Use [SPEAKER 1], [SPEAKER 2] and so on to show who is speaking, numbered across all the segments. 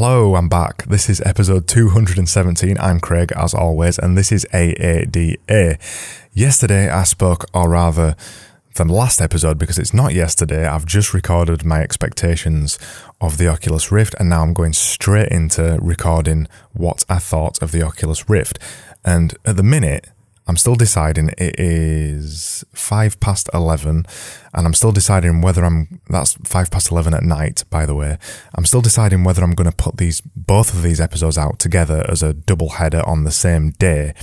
[SPEAKER 1] Hello, I'm back. This is episode 217. I'm Craig, as always, and this is AADA. Yesterday, I spoke, or rather, the last episode, because it's not yesterday, I've just recorded my expectations of the Oculus Rift, and now I'm going straight into recording what I thought of the Oculus Rift. And at the minute, I'm still deciding. It is five past 11 and I'm still deciding whether I'm, that's five past 11 at night, by the way. I'm still deciding whether I'm going to put these, both of these episodes out together as a double header on the same day.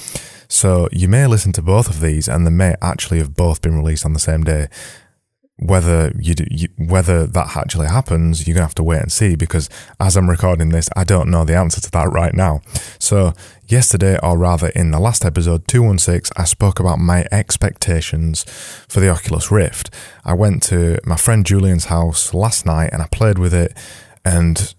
[SPEAKER 1] So you may listen to both of these and they may actually have both been released on the same day whether you, do, you, whether that actually happens, you're gonna have to wait and see because as I'm recording this, I don't know the answer to that right now. So yesterday, or rather in the last episode 216, I spoke about my expectations for the Oculus Rift. I went to my friend Julian's house last night and I played with it and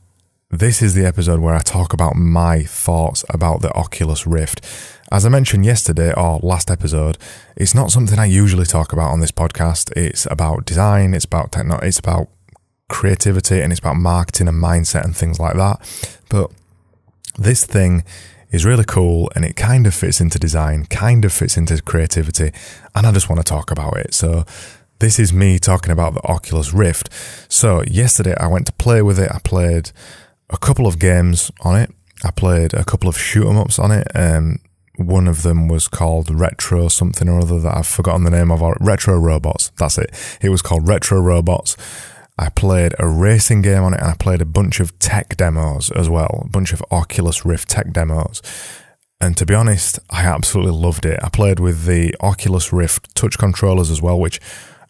[SPEAKER 1] this is the episode where I talk about my thoughts about the Oculus Rift. As I mentioned yesterday or last episode, it's not something I usually talk about on this podcast. It's about design, it's about techno, it's about creativity, and it's about marketing and mindset and things like that. But this thing is really cool and it kind of fits into design, kind of fits into creativity, and I just want to talk about it. So this is me talking about the Oculus Rift. So yesterday I went to play with it. I played a couple of games on it. I played a couple of shoot 'em ups on it. Um, one of them was called Retro something or other that I've forgotten the name of. Retro Robots. That's it. It was called Retro Robots. I played a racing game on it and I played a bunch of tech demos as well, a bunch of Oculus Rift tech demos. And to be honest, I absolutely loved it. I played with the Oculus Rift touch controllers as well, which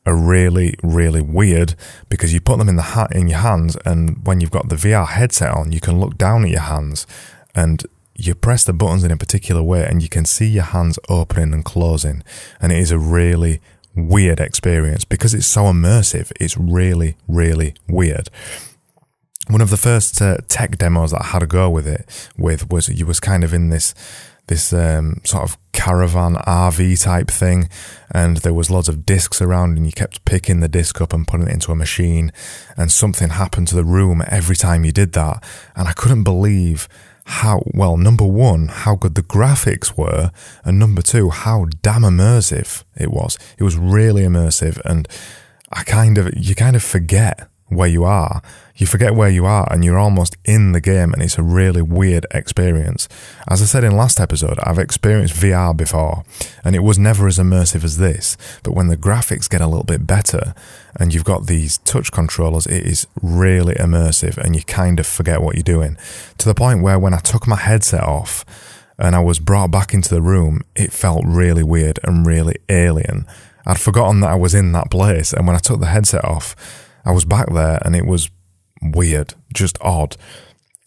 [SPEAKER 1] are really, really weird because you put them in the hat in your hands, and when you've got the VR headset on, you can look down at your hands, and you press the buttons in a particular way and you can see your hands opening and closing. And it is a really weird experience because it's so immersive. It's really, really weird. One of the first uh, tech demos that I had a go with it with was you was kind of in this this um, sort of caravan RV type thing, and there was lots of discs around, and you kept picking the disc up and putting it into a machine, and something happened to the room every time you did that, and I couldn't believe how, well, number one, how good the graphics were, and number two, how damn immersive it was. It was really immersive, and I kind of, you kind of forget where you are. You forget where you are and you're almost in the game and it's a really weird experience. As I said in last episode, I've experienced VR before and it was never as immersive as this. But when the graphics get a little bit better and you've got these touch controllers, it is really immersive and you kind of forget what you're doing. To the point where when I took my headset off and I was brought back into the room, it felt really weird and really alien. I'd forgotten that I was in that place and when I took the headset off, I was back there and it was weird, just odd.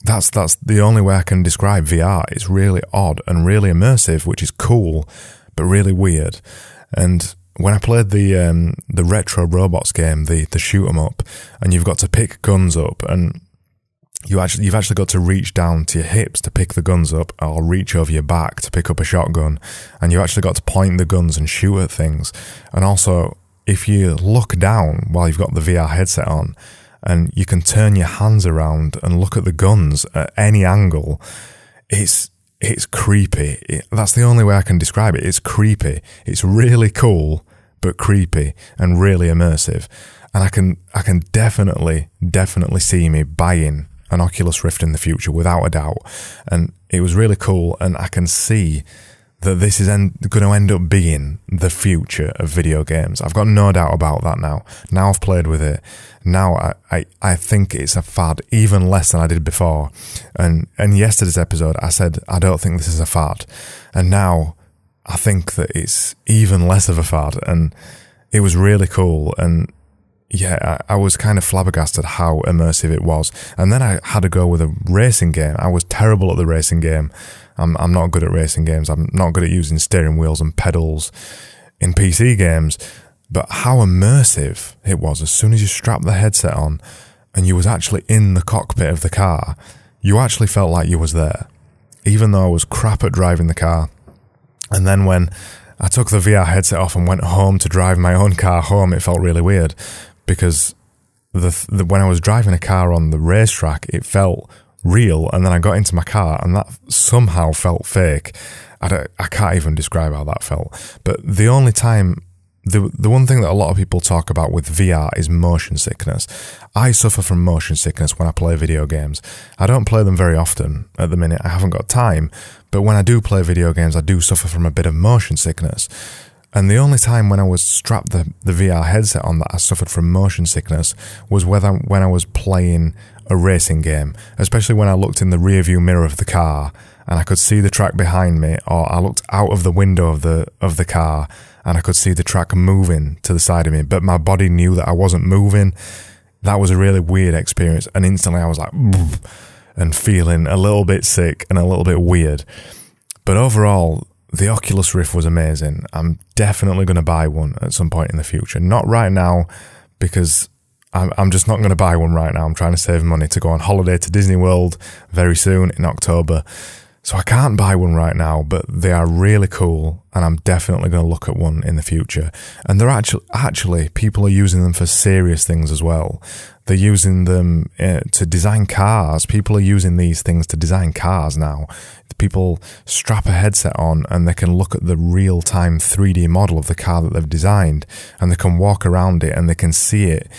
[SPEAKER 1] That's that's the only way I can describe VR. It's really odd and really immersive, which is cool, but really weird. And when I played the um, the retro robots game, the the shoot 'em up, and you've got to pick guns up, and you actually you've actually got to reach down to your hips to pick the guns up, or reach over your back to pick up a shotgun, and you actually got to point the guns and shoot at things. And also, if you look down while you've got the VR headset on, and you can turn your hands around and look at the guns at any angle. It's it's creepy. It, that's the only way I can describe it. It's creepy. It's really cool, but creepy and really immersive. And I can I can definitely definitely see me buying an Oculus Rift in the future without a doubt. And it was really cool, and I can see that this is en- going to end up being the future of video games. I've got no doubt about that now. Now I've played with it. Now I, I, I think it's a fad even less than I did before. And in yesterday's episode, I said, I don't think this is a fad. And now I think that it's even less of a fad. And it was really cool. And yeah, I, I, was kind of flabbergasted how immersive it was. And then I had to go with a racing game. I was terrible at the racing game. I'm, I'm not good at racing games. I'm not good at using steering wheels and pedals in PC games. But how immersive it was as soon as you strapped the headset on and you was actually in the cockpit of the car, you actually felt like you was there. Even though I was crap at driving the car. And then when I took the VR headset off and went home to drive my own car home, it felt really weird because the, the, when I was driving a car on the racetrack, it felt real. And then I got into my car and that somehow felt fake. I, I can't even describe how that felt. But the only time the the one thing that a lot of people talk about with VR is motion sickness. I suffer from motion sickness when I play video games. I don't play them very often at the minute. I haven't got time, but when I do play video games, I do suffer from a bit of motion sickness. And the only time when I was strapped the, the VR headset on that I suffered from motion sickness was whether when I was playing a racing game, especially when I looked in the rearview mirror of the car and I could see the track behind me, or I looked out of the window of the of the car and I could see the track moving to the side of me, but my body knew that I wasn't moving. That was a really weird experience, and instantly I was like, and feeling a little bit sick and a little bit weird. But overall, the Oculus Rift was amazing. I'm definitely going to buy one at some point in the future. Not right now, because I'm, I'm just not going to buy one right now. I'm trying to save money to go on holiday to Disney World very soon in October. So I can't buy one right now, but they are really cool, and I'm definitely going to look at one in the future. And they're actually actually people are using them for serious things as well. They're using them uh, to design cars. People are using these things to design cars now. People strap a headset on and they can look at the real time 3D model of the car that they've designed, and they can walk around it and they can see it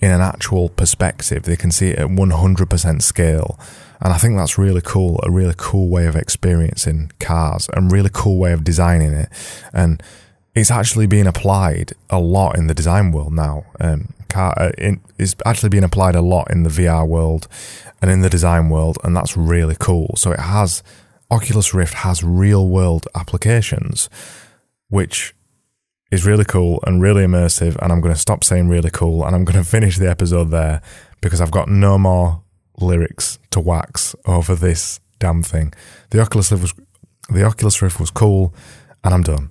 [SPEAKER 1] in an actual perspective. They can see it at 100% scale. And I think that's really cool, a really cool way of experiencing cars and really cool way of designing it. And it's actually being applied a lot in the design world now. Um, car, uh, in, it's actually being applied a lot in the VR world and in the design world, and that's really cool. So it has, Oculus Rift has real world applications, which is really cool and really immersive. And I'm going to stop saying really cool and I'm going to finish the episode there because I've got no more lyrics to wax over this damn thing. The Oculus Rift was the Oculus Rift was cool, and I'm done.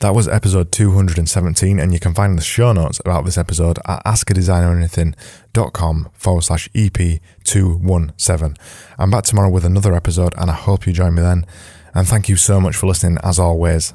[SPEAKER 1] That was episode 217, and you can find the show notes about this episode at askadesigneranything.com forward slash EP217. I'm back tomorrow with another episode, and I hope you join me then. And thank you so much for listening, as always,